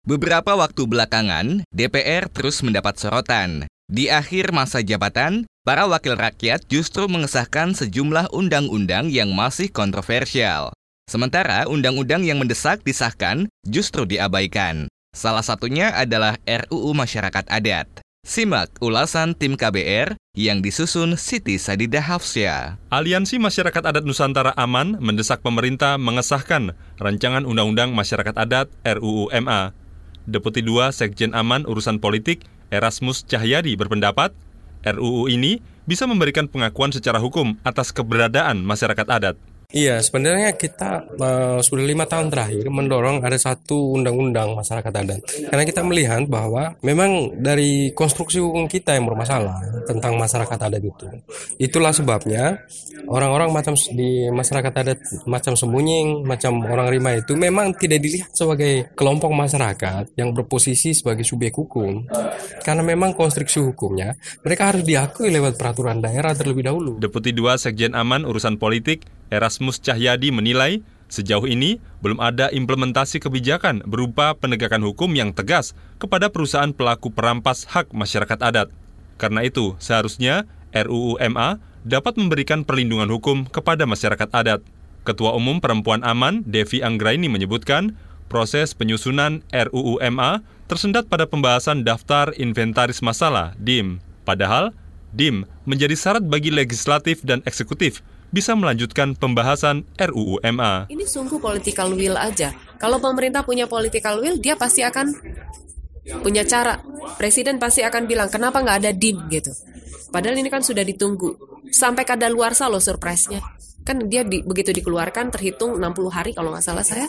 Beberapa waktu belakangan, DPR terus mendapat sorotan. Di akhir masa jabatan, para wakil rakyat justru mengesahkan sejumlah undang-undang yang masih kontroversial. Sementara undang-undang yang mendesak disahkan justru diabaikan. Salah satunya adalah RUU Masyarakat Adat. Simak ulasan tim KBR yang disusun Siti Sadidah Hafsya. Aliansi Masyarakat Adat Nusantara Aman mendesak pemerintah mengesahkan rancangan Undang-Undang Masyarakat Adat RUU MA Deputi 2 Sekjen Aman Urusan Politik Erasmus Cahyadi berpendapat, RUU ini bisa memberikan pengakuan secara hukum atas keberadaan masyarakat adat. Iya, sebenarnya kita uh, sudah lima tahun terakhir mendorong ada satu undang-undang masyarakat adat. Karena kita melihat bahwa memang dari konstruksi hukum kita yang bermasalah tentang masyarakat adat itu. Itulah sebabnya orang-orang macam di masyarakat adat macam Semunying, macam orang Rima itu memang tidak dilihat sebagai kelompok masyarakat yang berposisi sebagai subjek hukum. Karena memang konstruksi hukumnya mereka harus diakui lewat peraturan daerah terlebih dahulu. Deputi 2 Sekjen Aman Urusan Politik Erasmus Cahyadi menilai sejauh ini belum ada implementasi kebijakan berupa penegakan hukum yang tegas kepada perusahaan pelaku perampas hak masyarakat adat. Karena itu, seharusnya RUU MA dapat memberikan perlindungan hukum kepada masyarakat adat. Ketua Umum Perempuan Aman, Devi Anggraini menyebutkan, proses penyusunan RUU MA tersendat pada pembahasan daftar inventaris masalah DIM. Padahal, DIM menjadi syarat bagi legislatif dan eksekutif bisa melanjutkan pembahasan RUU MA. Ini sungguh political will aja. Kalau pemerintah punya political will, dia pasti akan punya cara. Presiden pasti akan bilang, kenapa nggak ada DIM gitu. Padahal ini kan sudah ditunggu. Sampai kada luar loh surprise-nya. Kan dia di, begitu dikeluarkan terhitung 60 hari kalau nggak salah saya.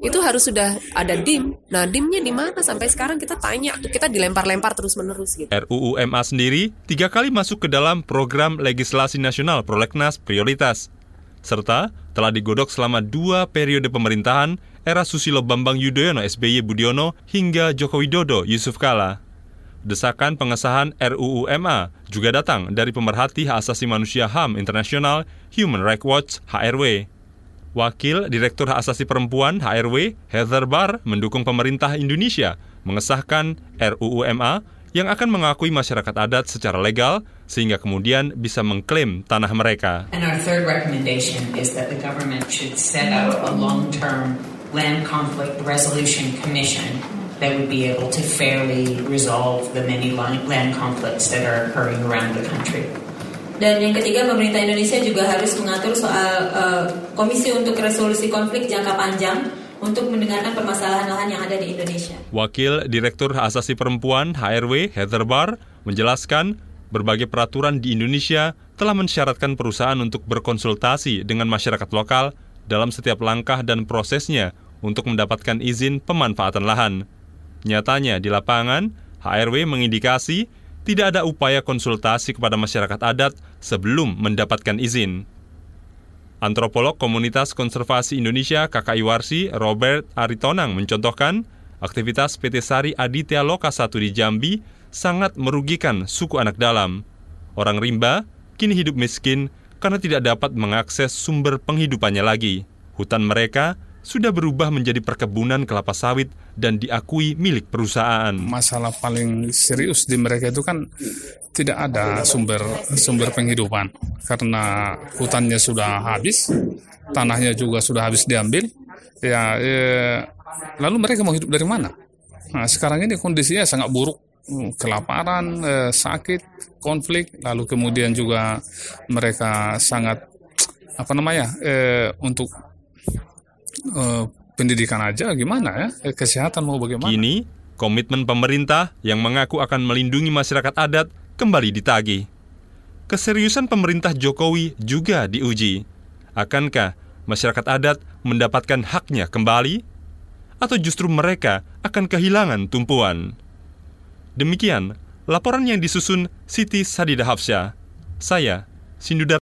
Itu harus sudah ada dim. Nah dimnya di mana? Sampai sekarang kita tanya kita dilempar-lempar terus menerus gitu RUU MA sendiri tiga kali masuk ke dalam program legislasi nasional prolegnas prioritas. Serta telah digodok selama dua periode pemerintahan era Susilo Bambang Yudhoyono SBY Budiono hingga Joko Widodo Yusuf Kala Desakan pengesahan RUU MA juga datang dari pemerhati hak asasi manusia HAM Internasional Human Rights Watch HRW. Wakil Direktur Hak Asasi Perempuan HRW, Heather Barr, mendukung pemerintah Indonesia mengesahkan RUU MA yang akan mengakui masyarakat adat secara legal sehingga kemudian bisa mengklaim tanah mereka. Land conflict resolution commission that would be able to fairly resolve the many land conflicts that are occurring around the country. Dan yang ketiga, pemerintah Indonesia juga harus mengatur soal uh, komisi untuk resolusi konflik jangka panjang untuk mendengarkan permasalahan lahan yang ada di Indonesia. Wakil Direktur Asasi Perempuan HRW Heather Barr menjelaskan berbagai peraturan di Indonesia telah mensyaratkan perusahaan untuk berkonsultasi dengan masyarakat lokal dalam setiap langkah dan prosesnya untuk mendapatkan izin pemanfaatan lahan. Nyatanya di lapangan, HRW mengindikasi tidak ada upaya konsultasi kepada masyarakat adat sebelum mendapatkan izin. Antropolog Komunitas Konservasi Indonesia KKI Warsi Robert Aritonang mencontohkan aktivitas PT Sari Aditya Loka 1 di Jambi sangat merugikan suku anak dalam. Orang rimba kini hidup miskin karena tidak dapat mengakses sumber penghidupannya lagi. Hutan mereka sudah berubah menjadi perkebunan kelapa sawit dan diakui milik perusahaan. Masalah paling serius di mereka itu kan tidak ada sumber sumber penghidupan karena hutannya sudah habis, tanahnya juga sudah habis diambil. Ya, eh, lalu mereka mau hidup dari mana? Nah, sekarang ini kondisinya sangat buruk kelaparan, eh, sakit, konflik, lalu kemudian juga mereka sangat apa namanya eh, untuk uh, pendidikan aja gimana ya? Eh, kesehatan mau bagaimana? Kini, komitmen pemerintah yang mengaku akan melindungi masyarakat adat kembali ditagih. Keseriusan pemerintah Jokowi juga diuji. Akankah masyarakat adat mendapatkan haknya kembali? Atau justru mereka akan kehilangan tumpuan? Demikian laporan yang disusun Siti Sadidah Hafsyah. Saya, Sindudar